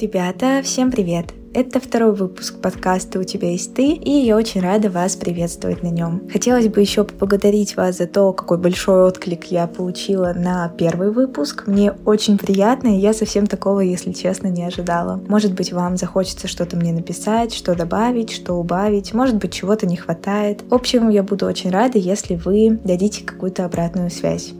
Ребята, всем привет! Это второй выпуск подкаста «У тебя есть ты», и я очень рада вас приветствовать на нем. Хотелось бы еще поблагодарить вас за то, какой большой отклик я получила на первый выпуск. Мне очень приятно, и я совсем такого, если честно, не ожидала. Может быть, вам захочется что-то мне написать, что добавить, что убавить, может быть, чего-то не хватает. В общем, я буду очень рада, если вы дадите какую-то обратную связь.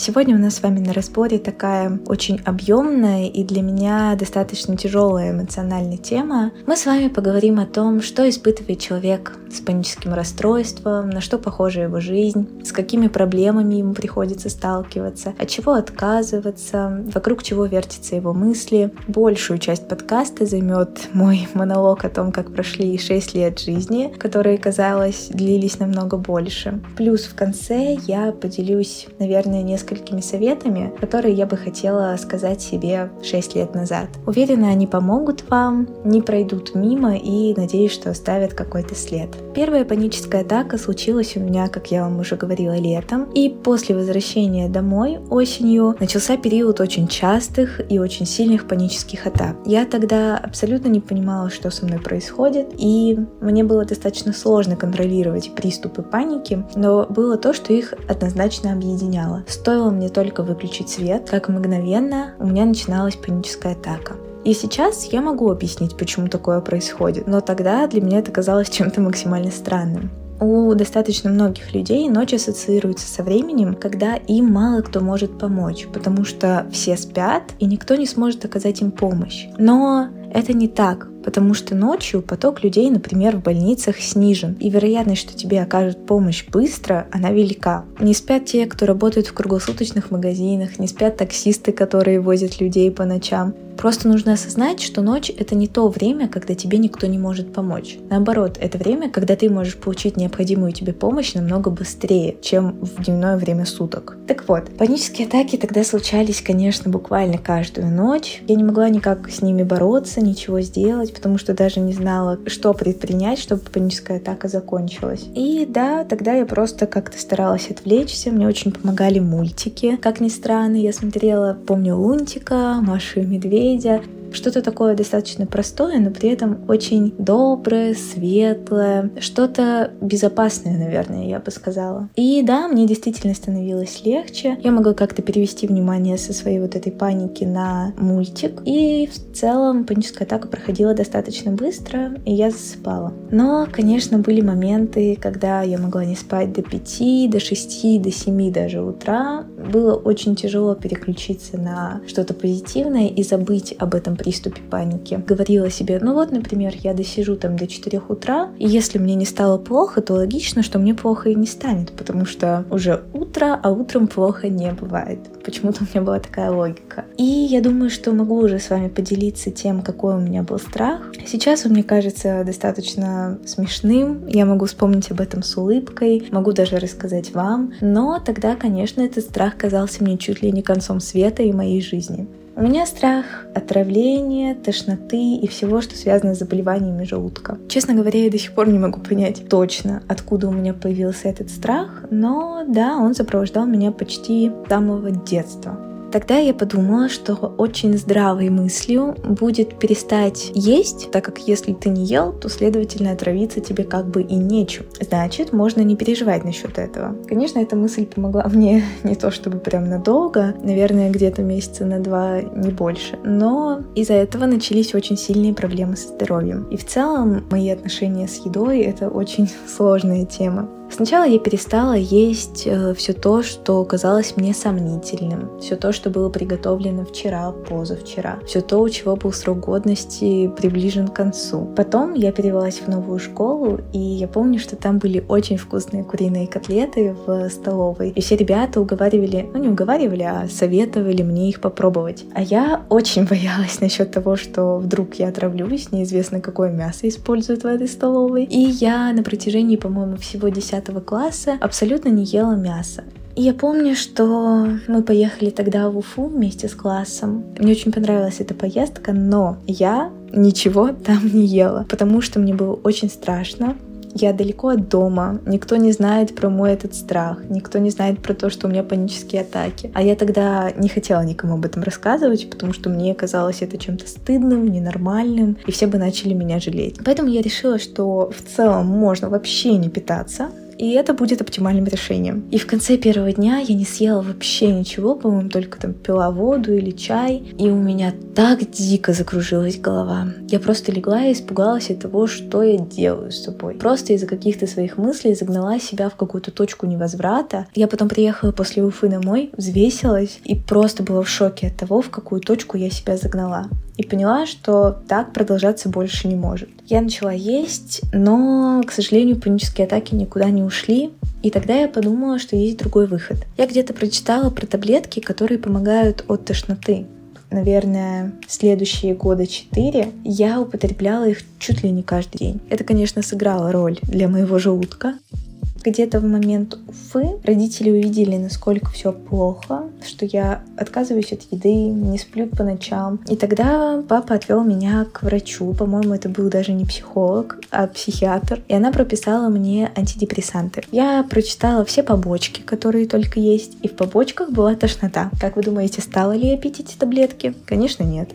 Сегодня у нас с вами на разборе такая очень объемная и для меня достаточно тяжелая эмоциональная тема. Мы с вами поговорим о том, что испытывает человек с паническим расстройством, на что похожа его жизнь, с какими проблемами ему приходится сталкиваться, от чего отказываться, вокруг чего вертятся его мысли. Большую часть подкаста займет мой монолог о том, как прошли 6 лет жизни, которые, казалось, длились намного больше. Плюс в конце я поделюсь, наверное, несколько несколькими советами, которые я бы хотела сказать себе 6 лет назад. Уверена, они помогут вам, не пройдут мимо и надеюсь, что оставят какой-то след. Первая паническая атака случилась у меня, как я вам уже говорила, летом, и после возвращения домой осенью начался период очень частых и очень сильных панических атак. Я тогда абсолютно не понимала, что со мной происходит, и мне было достаточно сложно контролировать приступы паники, но было то, что их однозначно объединяло. Стоило Стоило мне только выключить свет, как мгновенно у меня начиналась паническая атака. И сейчас я могу объяснить, почему такое происходит, но тогда для меня это казалось чем-то максимально странным. У достаточно многих людей ночь ассоциируется со временем, когда им мало кто может помочь, потому что все спят, и никто не сможет оказать им помощь. Но это не так, потому что ночью поток людей, например, в больницах снижен, и вероятность, что тебе окажут помощь быстро, она велика. Не спят те, кто работает в круглосуточных магазинах, не спят таксисты, которые возят людей по ночам. Просто нужно осознать, что ночь — это не то время, когда тебе никто не может помочь. Наоборот, это время, когда ты можешь получить необходимую тебе помощь намного быстрее, чем в дневное время суток. Так вот, панические атаки тогда случались, конечно, буквально каждую ночь. Я не могла никак с ними бороться, ничего сделать, потому что даже не знала, что предпринять, чтобы паническая атака закончилась. И да, тогда я просто как-то старалась отвлечься, мне очень помогали мультики. Как ни странно, я смотрела, помню, Лунтика, Машу и медведя, что-то такое достаточно простое, но при этом очень доброе, светлое, что-то безопасное, наверное, я бы сказала. И да, мне действительно становилось легче. Я могла как-то перевести внимание со своей вот этой паники на мультик. И в целом паническая атака проходила достаточно быстро, и я засыпала. Но, конечно, были моменты, когда я могла не спать до 5, до 6, до 7 даже утра. Было очень тяжело переключиться на что-то позитивное и забыть об этом приступе паники. Говорила себе, ну вот, например, я досижу там до 4 утра, и если мне не стало плохо, то логично, что мне плохо и не станет, потому что уже утро, а утром плохо не бывает. Почему-то у меня была такая логика. И я думаю, что могу уже с вами поделиться тем, какой у меня был страх. Сейчас он мне кажется достаточно смешным. Я могу вспомнить об этом с улыбкой, могу даже рассказать вам. Но тогда, конечно, этот страх казался мне чуть ли не концом света и моей жизни. У меня страх отравления, тошноты и всего, что связано с заболеваниями желудка. Честно говоря, я до сих пор не могу понять точно, откуда у меня появился этот страх, но да, он сопровождал меня почти с самого детства. Тогда я подумала, что очень здравой мыслью будет перестать есть, так как если ты не ел, то, следовательно, отравиться тебе как бы и нечем. Значит, можно не переживать насчет этого. Конечно, эта мысль помогла мне не то чтобы прям надолго, наверное, где-то месяца на два, не больше. Но из-за этого начались очень сильные проблемы со здоровьем. И в целом мои отношения с едой — это очень сложная тема. Сначала я перестала есть э, все то, что казалось мне сомнительным, все то, что было приготовлено вчера, позавчера, все то, у чего был срок годности приближен к концу. Потом я перевелась в новую школу, и я помню, что там были очень вкусные куриные котлеты в столовой, и все ребята уговаривали, ну не уговаривали, а советовали мне их попробовать. А я очень боялась насчет того, что вдруг я отравлюсь, неизвестно какое мясо используют в этой столовой. И я на протяжении, по-моему, всего 10 10 класса абсолютно не ела мясо. Я помню, что мы поехали тогда в Уфу вместе с классом. Мне очень понравилась эта поездка, но я ничего там не ела, потому что мне было очень страшно. Я далеко от дома, никто не знает про мой этот страх, никто не знает про то, что у меня панические атаки. А я тогда не хотела никому об этом рассказывать, потому что мне казалось это чем-то стыдным, ненормальным, и все бы начали меня жалеть. Поэтому я решила, что в целом можно вообще не питаться, и это будет оптимальным решением. И в конце первого дня я не съела вообще ничего, по-моему, только там пила воду или чай, и у меня так дико закружилась голова. Я просто легла и испугалась от того, что я делаю с собой. Просто из-за каких-то своих мыслей загнала себя в какую-то точку невозврата. Я потом приехала после Уфы домой, взвесилась и просто была в шоке от того, в какую точку я себя загнала и поняла, что так продолжаться больше не может. Я начала есть, но, к сожалению, панические атаки никуда не ушли, и тогда я подумала, что есть другой выход. Я где-то прочитала про таблетки, которые помогают от тошноты. Наверное, следующие года четыре я употребляла их чуть ли не каждый день. Это, конечно, сыграло роль для моего желудка, где-то в момент Уфы родители увидели, насколько все плохо, что я отказываюсь от еды, не сплю по ночам. И тогда папа отвел меня к врачу. По-моему, это был даже не психолог, а психиатр. И она прописала мне антидепрессанты. Я прочитала все побочки, которые только есть, и в побочках была тошнота. Как вы думаете, стала ли я пить эти таблетки? Конечно, нет.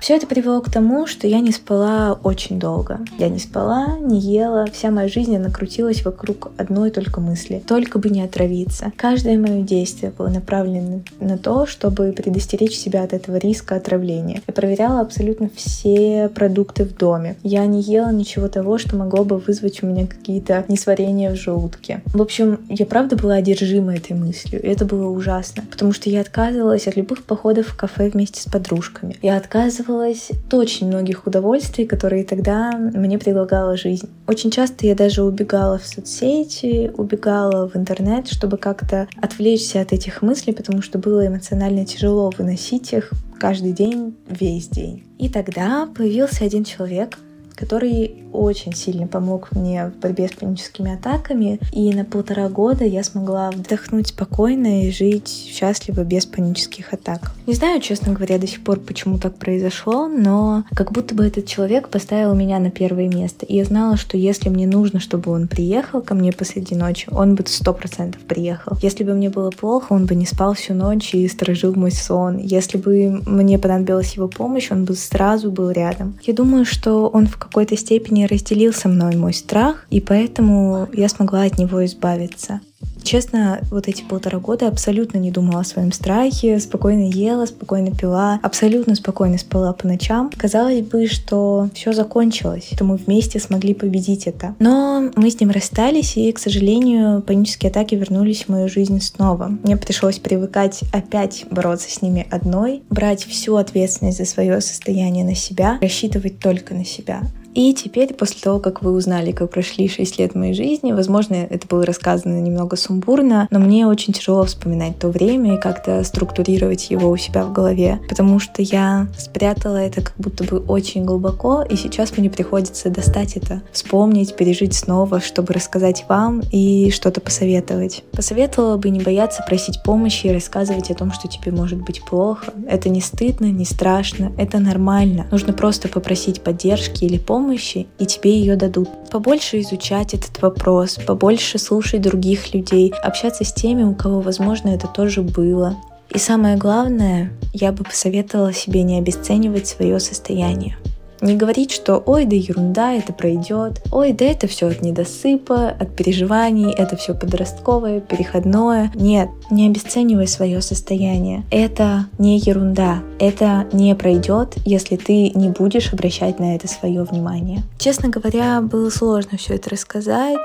Все это привело к тому, что я не спала очень долго. Я не спала, не ела, вся моя жизнь накрутилась вокруг одной только мысли. Только бы не отравиться. Каждое мое действие было направлено на то, чтобы предостеречь себя от этого риска отравления. Я проверяла абсолютно все продукты в доме. Я не ела ничего того, что могло бы вызвать у меня какие-то несварения в желудке. В общем, я правда была одержима этой мыслью, и это было ужасно, потому что я отказывалась от любых походов в кафе вместе с подружками. Я отказывалась отказывалась от очень многих удовольствий, которые тогда мне предлагала жизнь. Очень часто я даже убегала в соцсети, убегала в интернет, чтобы как-то отвлечься от этих мыслей, потому что было эмоционально тяжело выносить их каждый день, весь день. И тогда появился один человек, который очень сильно помог мне в борьбе с паническими атаками. И на полтора года я смогла вдохнуть спокойно и жить счастливо без панических атак. Не знаю, честно говоря, до сих пор, почему так произошло, но как будто бы этот человек поставил меня на первое место. И я знала, что если мне нужно, чтобы он приехал ко мне посреди ночи, он бы сто процентов приехал. Если бы мне было плохо, он бы не спал всю ночь и сторожил мой сон. Если бы мне понадобилась его помощь, он бы сразу был рядом. Я думаю, что он в какой-то степени разделил со мной мой страх, и поэтому я смогла от него избавиться. Честно, вот эти полтора года абсолютно не думала о своем страхе, спокойно ела, спокойно пила, абсолютно спокойно спала по ночам. Казалось бы, что все закончилось, что мы вместе смогли победить это. Но мы с ним расстались, и, к сожалению, панические атаки вернулись в мою жизнь снова. Мне пришлось привыкать опять бороться с ними одной, брать всю ответственность за свое состояние на себя, рассчитывать только на себя. И теперь, после того, как вы узнали, как прошли 6 лет моей жизни, возможно, это было рассказано немного сумбурно, но мне очень тяжело вспоминать то время и как-то структурировать его у себя в голове, потому что я спрятала это как будто бы очень глубоко, и сейчас мне приходится достать это, вспомнить, пережить снова, чтобы рассказать вам и что-то посоветовать. Посоветовала бы не бояться просить помощи и рассказывать о том, что тебе может быть плохо. Это не стыдно, не страшно, это нормально. Нужно просто попросить поддержки или помощи, помощи, и тебе ее дадут. Побольше изучать этот вопрос, побольше слушать других людей, общаться с теми, у кого, возможно, это тоже было. И самое главное, я бы посоветовала себе не обесценивать свое состояние. Не говорить, что ой, да ерунда, это пройдет, ой, да это все от недосыпа, от переживаний, это все подростковое, переходное. Нет, не обесценивай свое состояние. Это не ерунда, это не пройдет, если ты не будешь обращать на это свое внимание. Честно говоря, было сложно все это рассказать.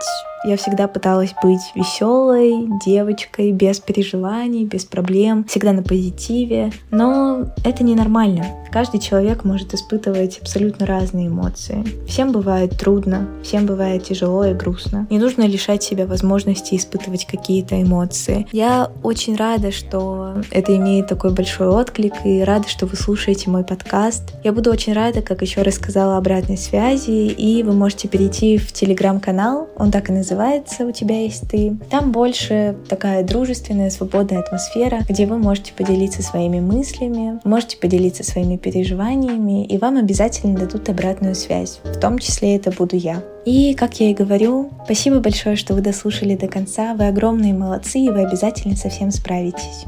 Я всегда пыталась быть веселой девочкой, без переживаний, без проблем, всегда на позитиве. Но это ненормально. Каждый человек может испытывать абсолютно разные эмоции. Всем бывает трудно, всем бывает тяжело и грустно. Не нужно лишать себя возможности испытывать какие-то эмоции. Я очень рада, что это имеет такой большой отклик, и рада, что вы слушаете мой подкаст. Я буду очень рада, как еще рассказала, обратной связи, и вы можете перейти в телеграм-канал, он так и называется называется «У тебя есть ты». Там больше такая дружественная, свободная атмосфера, где вы можете поделиться своими мыслями, можете поделиться своими переживаниями, и вам обязательно дадут обратную связь. В том числе это буду я. И, как я и говорю, спасибо большое, что вы дослушали до конца. Вы огромные молодцы, и вы обязательно совсем справитесь.